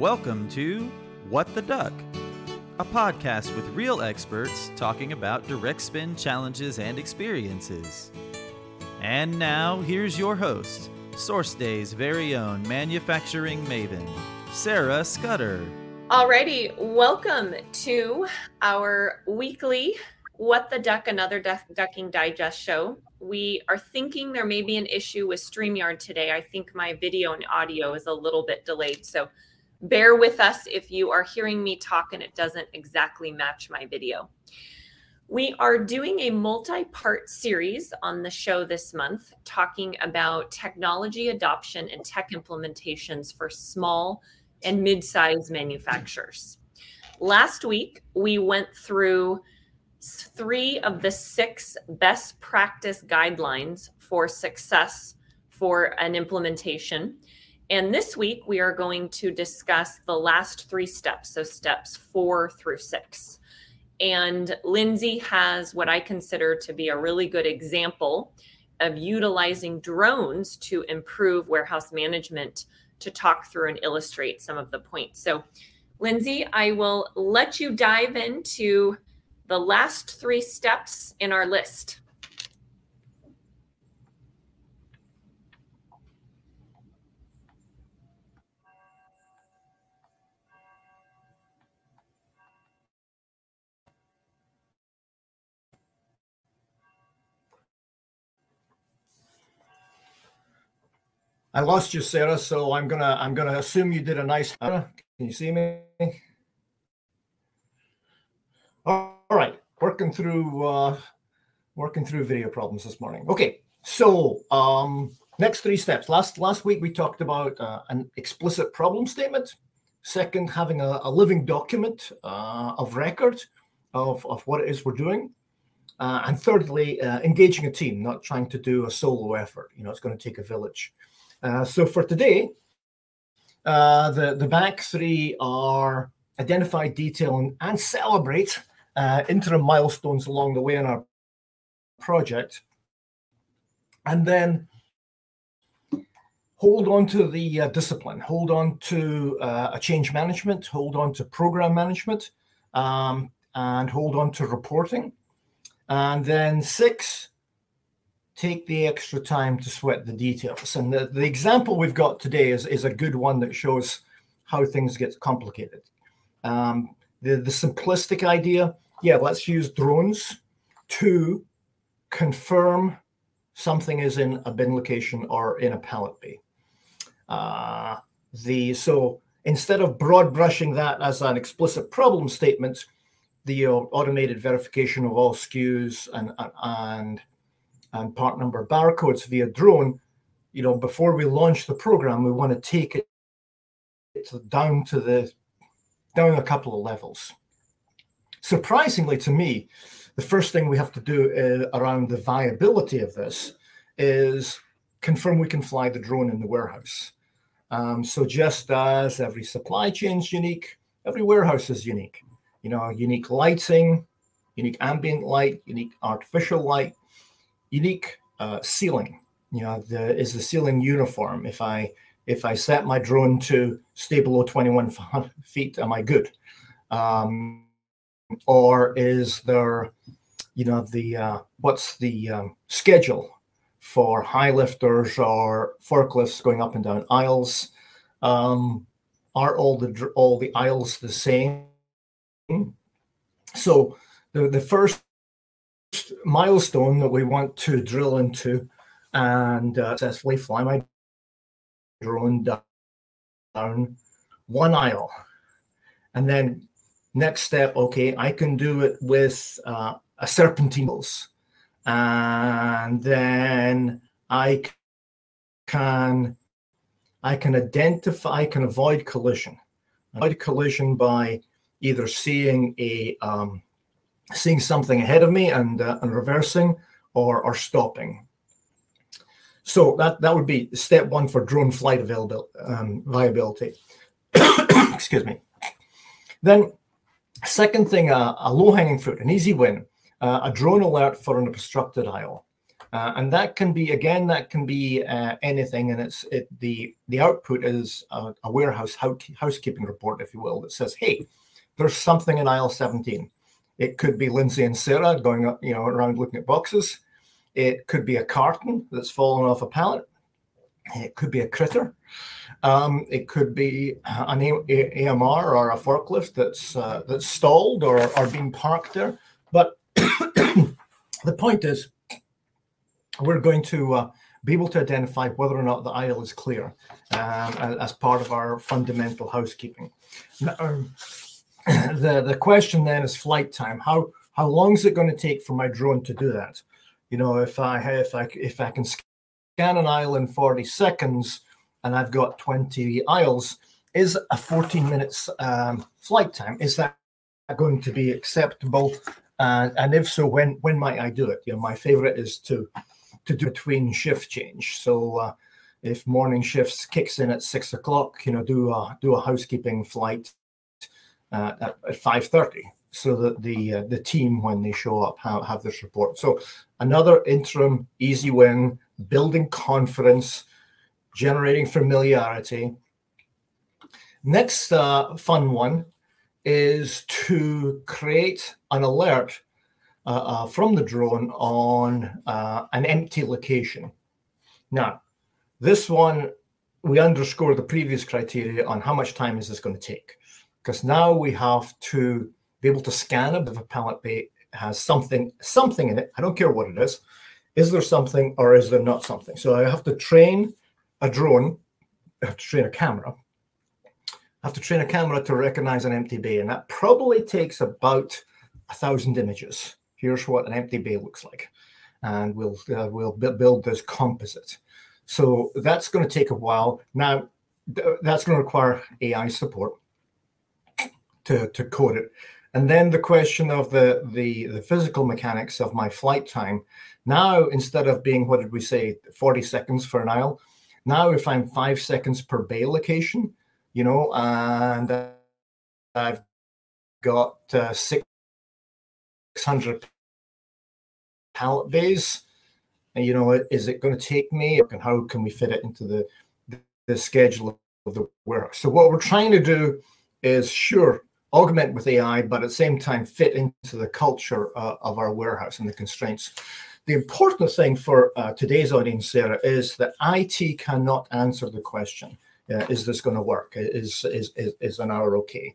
Welcome to What the Duck, a podcast with real experts talking about direct spend challenges and experiences. And now, here's your host, SourceDay's very own manufacturing maven, Sarah Scudder. Alrighty, welcome to our weekly What the Duck, another duck, Ducking Digest show. We are thinking there may be an issue with StreamYard today. I think my video and audio is a little bit delayed. So bear with us if you are hearing me talk and it doesn't exactly match my video. We are doing a multi part series on the show this month talking about technology adoption and tech implementations for small and mid sized manufacturers. Last week, we went through three of the six best practice guidelines for success for an implementation. And this week, we are going to discuss the last three steps, so steps four through six. And Lindsay has what I consider to be a really good example of utilizing drones to improve warehouse management to talk through and illustrate some of the points. So, Lindsay, I will let you dive into the last three steps in our list. I lost you, Sarah. So I'm gonna I'm gonna assume you did a nice. Can you see me? All right, working through uh, working through video problems this morning. Okay, so um, next three steps. Last last week we talked about uh, an explicit problem statement. Second, having a, a living document uh, of record of, of what it is we're doing. Uh, and thirdly, uh, engaging a team, not trying to do a solo effort. You know, it's going to take a village. Uh, so for today, uh, the, the back three are identify, detail, and, and celebrate uh, interim milestones along the way in our project. And then hold on to the uh, discipline, hold on to uh, a change management, hold on to program management, um, and hold on to reporting. And then six, take the extra time to sweat the details. And the, the example we've got today is, is a good one that shows how things get complicated. Um, the, the simplistic idea, yeah, let's use drones to confirm something is in a bin location or in a pallet bay. Uh, the so instead of broad brushing that as an explicit problem statement, the automated verification of all SKUs and and and part number barcodes via drone, you know, before we launch the program, we want to take it down to the down a couple of levels. Surprisingly to me, the first thing we have to do uh, around the viability of this is confirm we can fly the drone in the warehouse. Um, so just as every supply chain is unique, every warehouse is unique. You know, unique lighting, unique ambient light, unique artificial light, unique uh, ceiling. You know, the, is the ceiling uniform? If I if I set my drone to stay below 21 feet, am I good? Um, or is there, you know, the uh, what's the um, schedule for high lifters or forklifts going up and down aisles? Um, are all the all the aisles the same? So the the first milestone that we want to drill into and uh, successfully fly my drone down one aisle. And then next step, okay, I can do it with uh, a serpentines. And then I can I can identify, I can avoid collision. Avoid collision by either seeing a um, seeing something ahead of me and uh, and reversing or or stopping. So that that would be step one for drone flight availability um, viability. Excuse me. Then, second thing, uh, a low hanging fruit, an easy win, uh, a drone alert for an obstructed aisle. Uh, and that can be again that can be uh, anything and it's it, the the output is a, a warehouse housekeeping report if you will that says hey there's something in aisle 17 it could be lindsay and sarah going up you know around looking at boxes it could be a carton that's fallen off a pallet it could be a critter um, it could be an AMR or a forklift that's uh, that's stalled or, or being parked there. But the point is, we're going to uh, be able to identify whether or not the aisle is clear um, as part of our fundamental housekeeping. Now, um, the the question then is flight time. How how long is it going to take for my drone to do that? You know, if I if I if I can scan an aisle in 40 seconds and I've got 20 aisles, is a 14 minutes um, flight time, is that going to be acceptable? Uh, and if so, when when might I do it? You know, my favorite is to to do between shift change. So uh, if morning shifts kicks in at six o'clock, you know, do a do a housekeeping flight uh, at, at five thirty, so that the uh, the team when they show up have, have this report. So another interim easy win, building confidence, generating familiarity. Next uh, fun one is to create an alert uh, uh, from the drone on uh, an empty location. Now, this one, we underscore the previous criteria on how much time is this going to take. Because now we have to be able to scan if a pallet bay has something, something in it. I don't care what it is. Is there something or is there not something? So I have to train a drone, I have to train a camera. I have to train a camera to recognize an empty bay, and that probably takes about a thousand images. Here's what an empty bay looks like, and we'll uh, we'll build this composite. So that's going to take a while. Now, th- that's going to require AI support to to code it. And then the question of the, the the physical mechanics of my flight time. Now, instead of being what did we say, 40 seconds for an aisle, now, if I'm five seconds per bay location, you know, and I've got uh, 600 pallet bays, and, you know, is it going to take me, and how can we fit it into the, the, the schedule of the warehouse? So, what we're trying to do is sure augment with AI, but at the same time fit into the culture uh, of our warehouse and the constraints. The important thing for uh, today's audience, Sarah, is that IT cannot answer the question: uh, Is this going to work? Is, is is is an hour okay?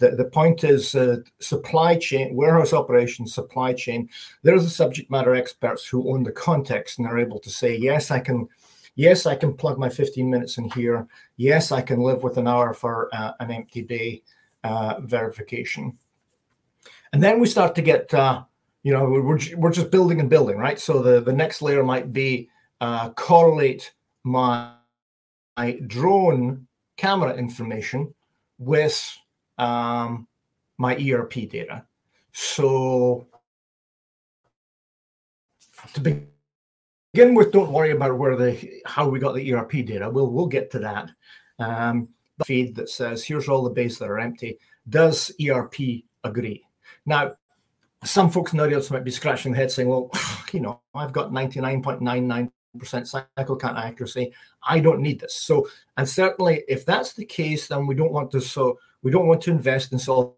The, the point is uh, supply chain, warehouse operations, supply chain. They're the subject matter experts who own the context and are able to say, yes, I can, yes, I can plug my 15 minutes in here. Yes, I can live with an hour for uh, an empty uh, verification. And then we start to get uh, you know we're, we're just building and building right? So the the next layer might be uh, correlate my, drone camera information with um, my erp data. So to begin with don't worry about where the how we got the erp data. We'll we'll get to that um, feed that says here's all the bays that are empty does erp agree now some folks in the audience might be scratching their head saying, well, you know, I've got 99.99% cycle count accuracy. I don't need this. So, and certainly if that's the case, then we don't want to, so we don't want to invest in solving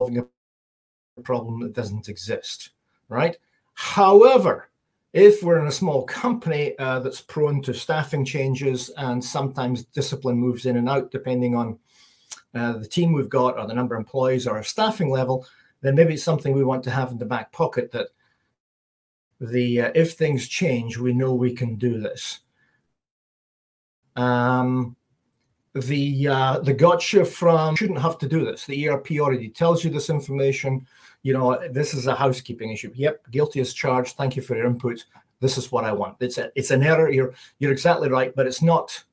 a problem that doesn't exist, right? However, if we're in a small company uh, that's prone to staffing changes and sometimes discipline moves in and out depending on uh, the team we've got or the number of employees or our staffing level, then maybe it's something we want to have in the back pocket that the uh, if things change, we know we can do this. Um, the uh, the gotcha from shouldn't have to do this. The ERP already tells you this information. You know, this is a housekeeping issue. Yep, guilty as charged. Thank you for your input. This is what I want. It's a, it's an error. You're you're exactly right, but it's not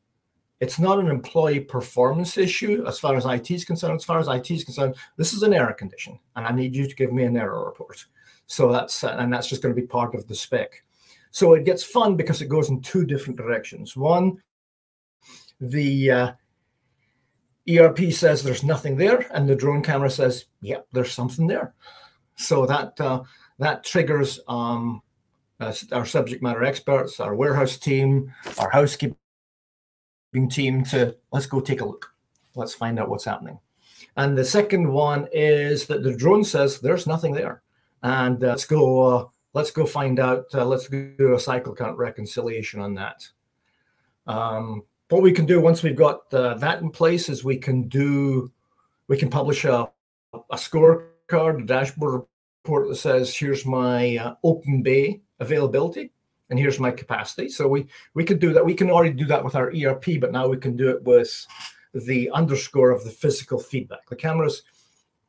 it's not an employee performance issue as far as IT is concerned. As far as IT is concerned, this is an error condition, and I need you to give me an error report. So that's and that's just going to be part of the spec. So it gets fun because it goes in two different directions. One, the uh, ERP says there's nothing there, and the drone camera says, "Yep, there's something there." So that uh, that triggers um, uh, our subject matter experts, our warehouse team, our housekeeping team to let's go take a look. Let's find out what's happening. And the second one is that the drone says there's nothing there, and uh, let's go. Uh, let's go find out. Uh, let's do a cycle count reconciliation on that. Um, what we can do once we've got uh, that in place is we can do. We can publish a, a scorecard, a dashboard report that says here's my uh, open bay availability and here's my capacity. So we we could do that. We can already do that with our ERP, but now we can do it with the underscore of the physical feedback. The cameras,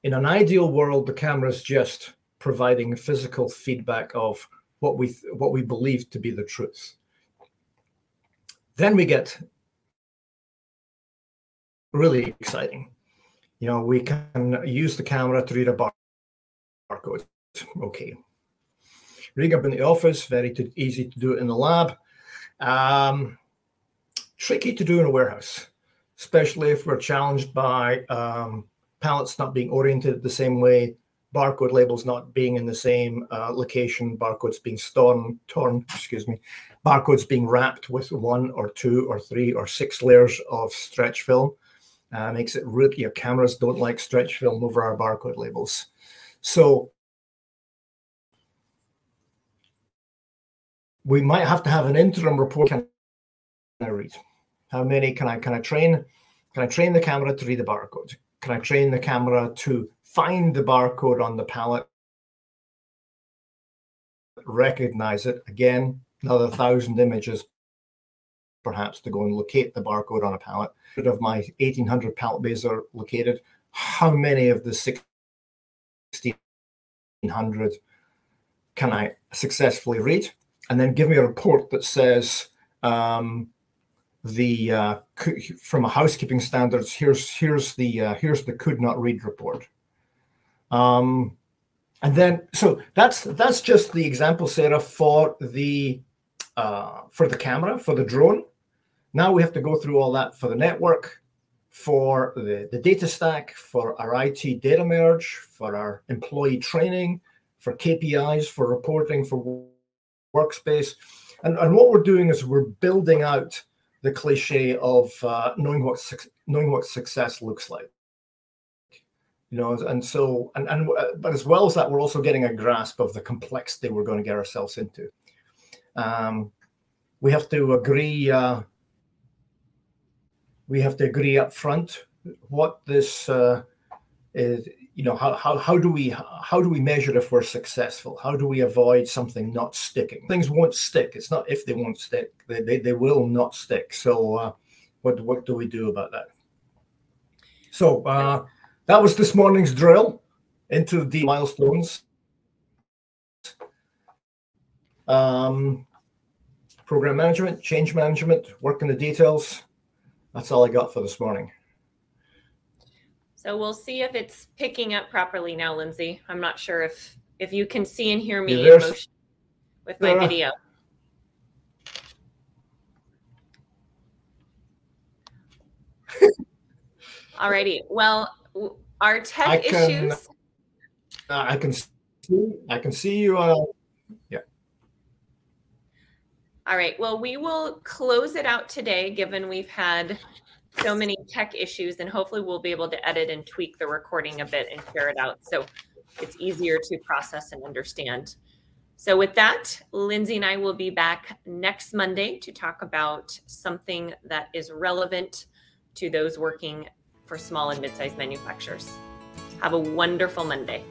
in an ideal world, the camera's just providing physical feedback of what we what we believe to be the truth. Then we get really exciting. You know, we can use the camera to read a bar- barcode. Okay. Rig up in the office, very easy to do in the lab. Um, tricky to do in a warehouse especially if we're challenged by um, pallets not being oriented the same way, barcode labels not being in the same uh, location, barcodes being torn, torn, excuse me, barcodes being wrapped with one or two or three or six layers of stretch film. Uh, makes it really, your cameras don't like stretch film over our barcode labels. So we might have to have an interim report. Can I read? How many can I can I train? Can I train the camera to read the barcode? Can I train the camera to find the barcode on the pallet, recognize it again? Another thousand images, perhaps, to go and locate the barcode on a pallet. Of my 1800 pallet bays are located. How many of the 1600 can I successfully read? And then give me a report that says um, the uh, from a housekeeping standards here's here's the uh, here's the could not read report um, and then so that's that's just the example sarah for the uh, for the camera for the drone now we have to go through all that for the network for the, the data stack for our it data merge for our employee training for kpis for reporting for workspace. And, and what we're doing is we're building out the cliche of uh, knowing what knowing what success looks like. You know and so and, and uh, but as well as that we're also getting a grasp of the complexity we're going to get ourselves into. Um, we have to agree uh, we have to agree up front what this uh, is you know how, how how do we how do we measure if we're successful? How do we avoid something not sticking? Things won't stick. It's not if they won't stick. They, they, they will not stick. So uh, what what do we do about that? So uh, that was this morning's drill into the milestones. Um, program management change management work in the details that's all i got for this morning so we'll see if it's picking up properly now, Lindsay. I'm not sure if if you can see and hear me yeah, with my video. Alrighty. Well, our tech I can, issues. Uh, I can see. I can see you. Uh, yeah. All right. Well, we will close it out today, given we've had so many tech issues and hopefully we'll be able to edit and tweak the recording a bit and share it out so it's easier to process and understand. So with that, Lindsay and I will be back next Monday to talk about something that is relevant to those working for small and mid-sized manufacturers. Have a wonderful Monday.